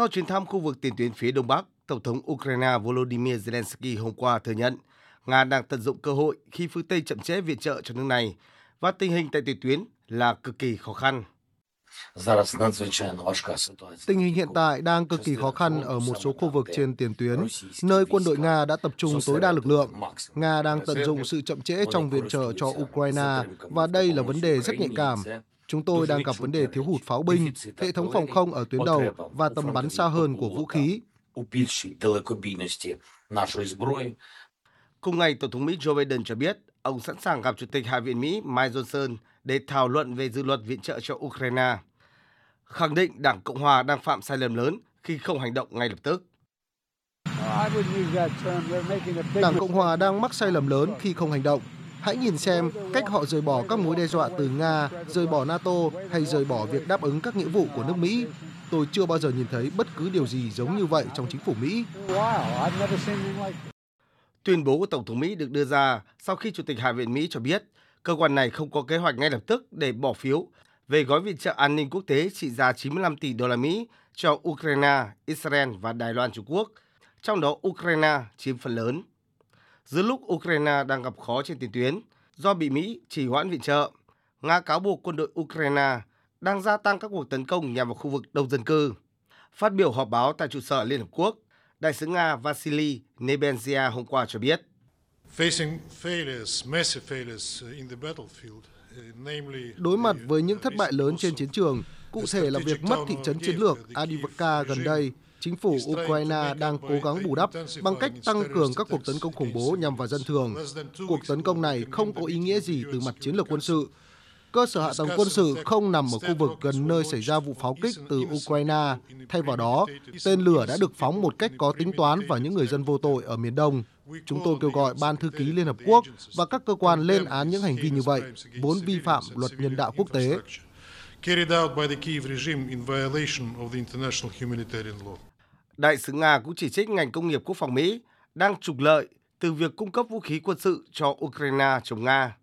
Sau chuyến thăm khu vực tiền tuyến phía Đông Bắc, Tổng thống Ukraine Volodymyr Zelensky hôm qua thừa nhận Nga đang tận dụng cơ hội khi phương Tây chậm trễ viện trợ cho nước này và tình hình tại tiền tuyến là cực kỳ khó khăn. Tình hình hiện tại đang cực kỳ khó khăn ở một số khu vực trên tiền tuyến, nơi quân đội Nga đã tập trung tối đa lực lượng. Nga đang tận dụng sự chậm trễ trong viện trợ cho Ukraine và đây là vấn đề rất nhạy cảm. Chúng tôi đang gặp vấn đề thiếu hụt pháo binh, hệ thống phòng không ở tuyến đầu và tầm bắn xa hơn của vũ khí. Cùng ngày, Tổng thống Mỹ Joe Biden cho biết ông sẵn sàng gặp Chủ tịch Hạ viện Mỹ Mike Johnson để thảo luận về dự luật viện trợ cho Ukraine, khẳng định Đảng Cộng Hòa đang phạm sai lầm lớn khi không hành động ngay lập tức. Đảng Cộng Hòa đang mắc sai lầm lớn khi không hành động. Hãy nhìn xem cách họ rời bỏ các mối đe dọa từ Nga, rời bỏ NATO hay rời bỏ việc đáp ứng các nghĩa vụ của nước Mỹ. Tôi chưa bao giờ nhìn thấy bất cứ điều gì giống như vậy trong chính phủ Mỹ. Tuyên bố của Tổng thống Mỹ được đưa ra sau khi Chủ tịch Hạ viện Mỹ cho biết cơ quan này không có kế hoạch ngay lập tức để bỏ phiếu về gói viện trợ an ninh quốc tế trị giá 95 tỷ đô la Mỹ cho Ukraine, Israel và Đài Loan Trung Quốc, trong đó Ukraine chiếm phần lớn. Giữa lúc Ukraine đang gặp khó trên tiền tuyến do bị Mỹ trì hoãn viện trợ, Nga cáo buộc quân đội Ukraine đang gia tăng các cuộc tấn công nhằm vào khu vực đông dân cư. Phát biểu họp báo tại trụ sở Liên Hợp Quốc, Đại sứ Nga Vasily Nebenzia hôm qua cho biết. Đối mặt với những thất bại lớn trên chiến trường, cụ thể là việc mất thị trấn chiến lược Adivka gần đây, chính phủ Ukraine đang cố gắng bù đắp bằng cách tăng cường các cuộc tấn công khủng bố nhằm vào dân thường. Cuộc tấn công này không có ý nghĩa gì từ mặt chiến lược quân sự. Cơ sở hạ tầng quân sự không nằm ở khu vực gần nơi xảy ra vụ pháo kích từ Ukraine. Thay vào đó, tên lửa đã được phóng một cách có tính toán vào những người dân vô tội ở miền Đông. Chúng tôi kêu gọi Ban Thư ký Liên Hợp Quốc và các cơ quan lên án những hành vi như vậy, vốn vi phạm luật nhân đạo quốc tế. Đại sứ Nga cũng chỉ trích ngành công nghiệp quốc phòng Mỹ đang trục lợi từ việc cung cấp vũ khí quân sự cho Ukraine chống Nga.